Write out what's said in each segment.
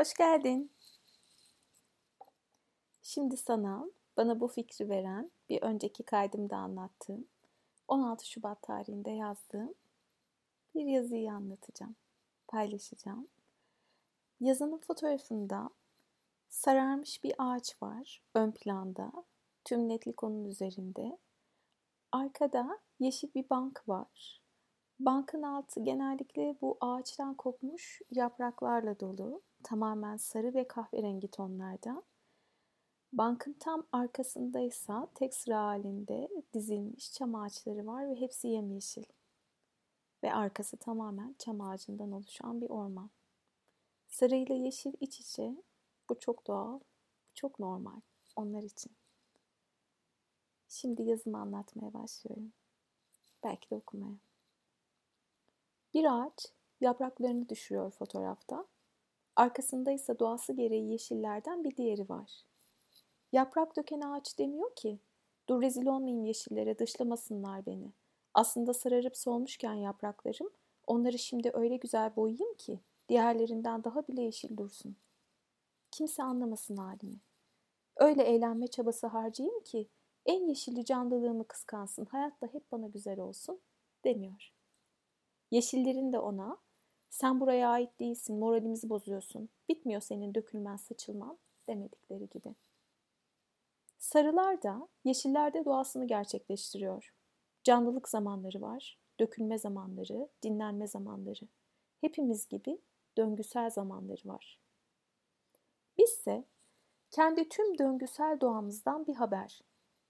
Hoş geldin. Şimdi sana bana bu fikri veren bir önceki kaydımda anlattığım 16 Şubat tarihinde yazdığım bir yazıyı anlatacağım, paylaşacağım. Yazının fotoğrafında sararmış bir ağaç var ön planda. Tüm netlik onun üzerinde. Arkada yeşil bir bank var. Bankın altı genellikle bu ağaçtan kopmuş yapraklarla dolu. Tamamen sarı ve kahverengi tonlarda. Bankın tam arkasındaysa tek sıra halinde dizilmiş çam ağaçları var ve hepsi yemyeşil. Ve arkası tamamen çam ağacından oluşan bir orman. Sarı ile yeşil iç içe. Bu çok doğal, bu çok normal onlar için. Şimdi yazımı anlatmaya başlıyorum. Belki de okumaya. Bir ağaç yapraklarını düşürüyor fotoğrafta. Arkasında ise doğası gereği yeşillerden bir diğeri var. Yaprak döken ağaç demiyor ki, dur rezil olmayayım yeşillere dışlamasınlar beni. Aslında sararıp solmuşken yapraklarım, onları şimdi öyle güzel boyayayım ki, diğerlerinden daha bile yeşil dursun. Kimse anlamasın halimi. Öyle eğlenme çabası harcayayım ki, en yeşilli canlılığımı kıskansın, hayat da hep bana güzel olsun, demiyor. Yeşillerin de ona, sen buraya ait değilsin, moralimizi bozuyorsun, bitmiyor senin dökülmez sıçılman demedikleri gibi. Sarılar da yeşillerde doğasını gerçekleştiriyor. Canlılık zamanları var, dökülme zamanları, dinlenme zamanları. Hepimiz gibi döngüsel zamanları var. Bizse kendi tüm döngüsel doğamızdan bir haber,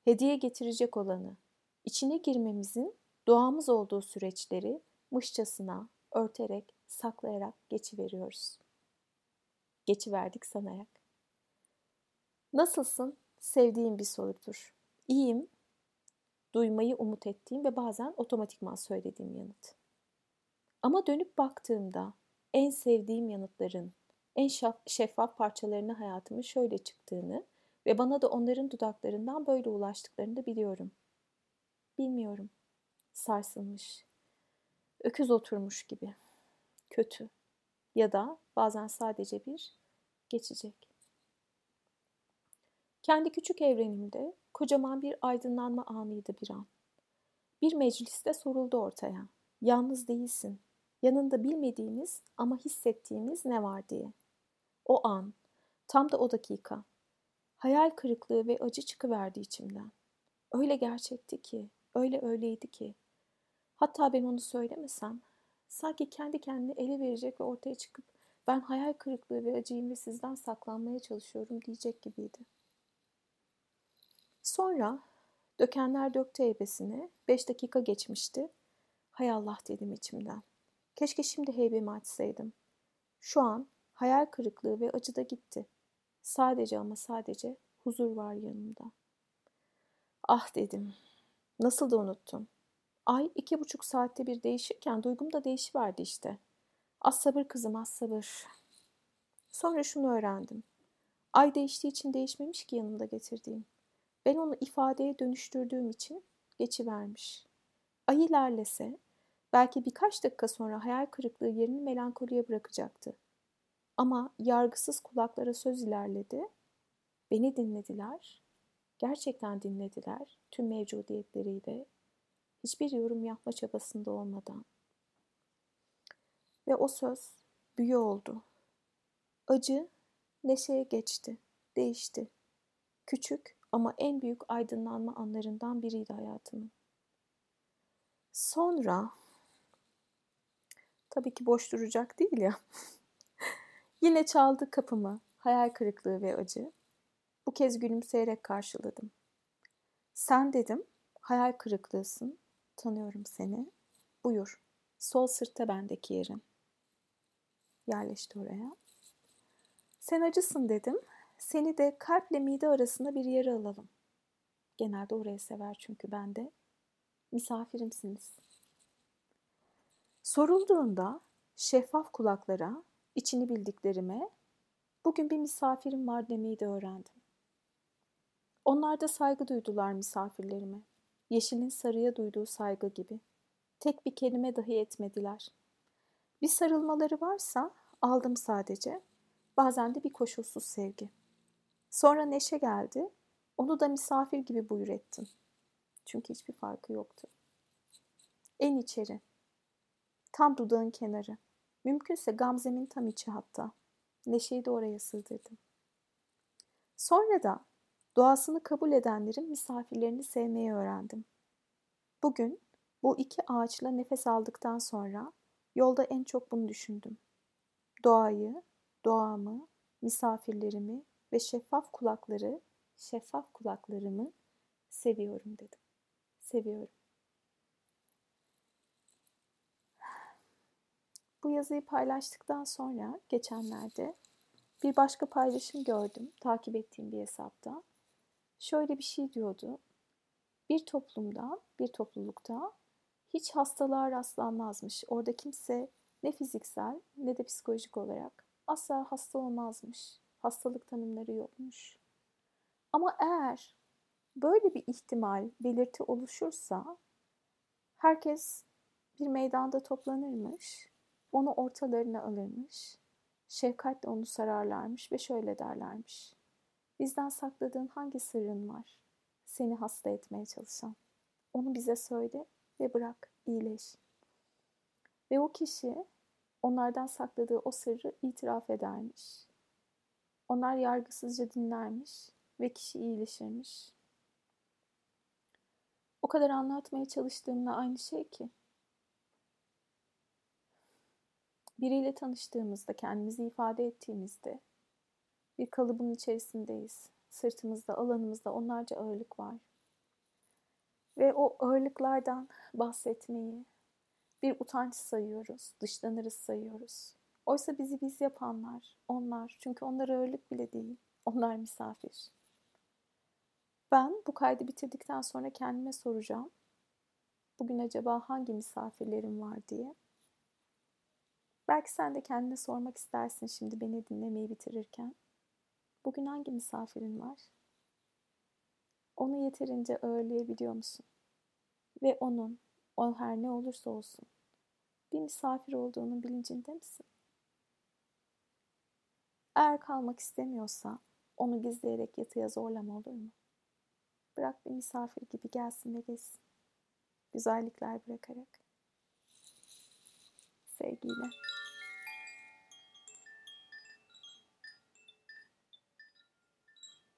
hediye getirecek olanı, içine girmemizin doğamız olduğu süreçleri mışçasına örterek, saklayarak geçiveriyoruz. Geçiverdik sanayak. Nasılsın? Sevdiğim bir sorudur. İyiyim, duymayı umut ettiğim ve bazen otomatikman söylediğim yanıt. Ama dönüp baktığımda en sevdiğim yanıtların, en şeffaf parçalarını hayatımın şöyle çıktığını ve bana da onların dudaklarından böyle ulaştıklarını da biliyorum. Bilmiyorum. Sarsılmış. Öküz oturmuş gibi. Kötü. Ya da bazen sadece bir geçecek. Kendi küçük evrenimde kocaman bir aydınlanma anıydı bir an. Bir mecliste soruldu ortaya. Yalnız değilsin. Yanında bilmediğimiz ama hissettiğimiz ne var diye. O an, tam da o dakika. Hayal kırıklığı ve acı çıkıverdi içimden. Öyle gerçekti ki, öyle öyleydi ki. Hatta ben onu söylemesem, sanki kendi kendine ele verecek ve ortaya çıkıp ben hayal kırıklığı ve acıyım ve sizden saklanmaya çalışıyorum diyecek gibiydi. Sonra dökenler döktü heybesini. Beş dakika geçmişti. Hay Allah dedim içimden. Keşke şimdi heybemi açsaydım. Şu an hayal kırıklığı ve acı da gitti. Sadece ama sadece huzur var yanımda. Ah dedim. Nasıl da unuttum. Ay iki buçuk saatte bir değişirken duygum da değişiverdi işte. Az sabır kızım az sabır. Sonra şunu öğrendim. Ay değiştiği için değişmemiş ki yanımda getirdiğim. Ben onu ifadeye dönüştürdüğüm için geçivermiş. Ay ilerlese belki birkaç dakika sonra hayal kırıklığı yerini melankoliye bırakacaktı. Ama yargısız kulaklara söz ilerledi. Beni dinlediler. Gerçekten dinlediler tüm mevcudiyetleriyle. Hiçbir yorum yapma çabasında olmadan. Ve o söz büyü oldu. Acı neşeye geçti, değişti. Küçük ama en büyük aydınlanma anlarından biriydi hayatımın. Sonra tabii ki boş duracak değil ya. Yine çaldı kapımı hayal kırıklığı ve acı. Bu kez gülümseyerek karşıladım. Sen dedim, hayal kırıklığısın. Tanıyorum seni. Buyur. Sol sırtta bendeki yerin. Yerleşti oraya. Sen acısın dedim. Seni de kalple mide arasında bir yere alalım. Genelde orayı sever çünkü ben de. Misafirimsiniz. Sorulduğunda şeffaf kulaklara, içini bildiklerime, bugün bir misafirim var demeyi de öğrendim. Onlar da saygı duydular misafirlerime. Yeşilin sarıya duyduğu saygı gibi. Tek bir kelime dahi etmediler. Bir sarılmaları varsa aldım sadece. bazen de bir koşulsuz sevgi. Sonra Neşe geldi, onu da misafir gibi buyur ettim. Çünkü hiçbir farkı yoktu. En içeri, tam dudağın kenarı, mümkünse Gamze'min tam içi hatta. Neşe'yi de oraya sığdırdım. Sonra da doğasını kabul edenlerin misafirlerini sevmeyi öğrendim. Bugün bu iki ağaçla nefes aldıktan sonra yolda en çok bunu düşündüm. Doğayı, doğamı, misafirlerimi ve şeffaf kulakları, şeffaf kulaklarımı seviyorum dedim. Seviyorum. Bu yazıyı paylaştıktan sonra geçenlerde bir başka paylaşım gördüm takip ettiğim bir hesapta. Şöyle bir şey diyordu. Bir toplumda, bir toplulukta hiç hastalığa rastlanmazmış. Orada kimse ne fiziksel ne de psikolojik olarak asla hasta olmazmış. Hastalık tanımları yokmuş. Ama eğer böyle bir ihtimal, belirti oluşursa herkes bir meydanda toplanırmış, onu ortalarına alırmış, şefkatle onu sararlarmış ve şöyle derlermiş. Bizden sakladığın hangi sırrın var? Seni hasta etmeye çalışan. Onu bize söyle ve bırak, iyileş. Ve o kişi onlardan sakladığı o sırrı itiraf edermiş. Onlar yargısızca dinlermiş ve kişi iyileşirmiş. O kadar anlatmaya çalıştığımla aynı şey ki. Biriyle tanıştığımızda, kendimizi ifade ettiğimizde bir kalıbın içerisindeyiz. Sırtımızda, alanımızda onlarca ağırlık var. Ve o ağırlıklardan bahsetmeyi bir utanç sayıyoruz, dışlanırız sayıyoruz. Oysa bizi biz yapanlar, onlar. Çünkü onlar ağırlık bile değil. Onlar misafir. Ben bu kaydı bitirdikten sonra kendime soracağım. Bugün acaba hangi misafirlerim var diye. Belki sen de kendine sormak istersin şimdi beni dinlemeyi bitirirken. Bugün hangi misafirin var? Onu yeterince ağırlayabiliyor musun? Ve onun, o her ne olursa olsun, bir misafir olduğunun bilincinde misin? Eğer kalmak istemiyorsa onu gizleyerek yatıya zorlama olur mu? Bırak bir misafir gibi gelsin ve geçsin. Güzellikler bırakarak. Sevgiyle.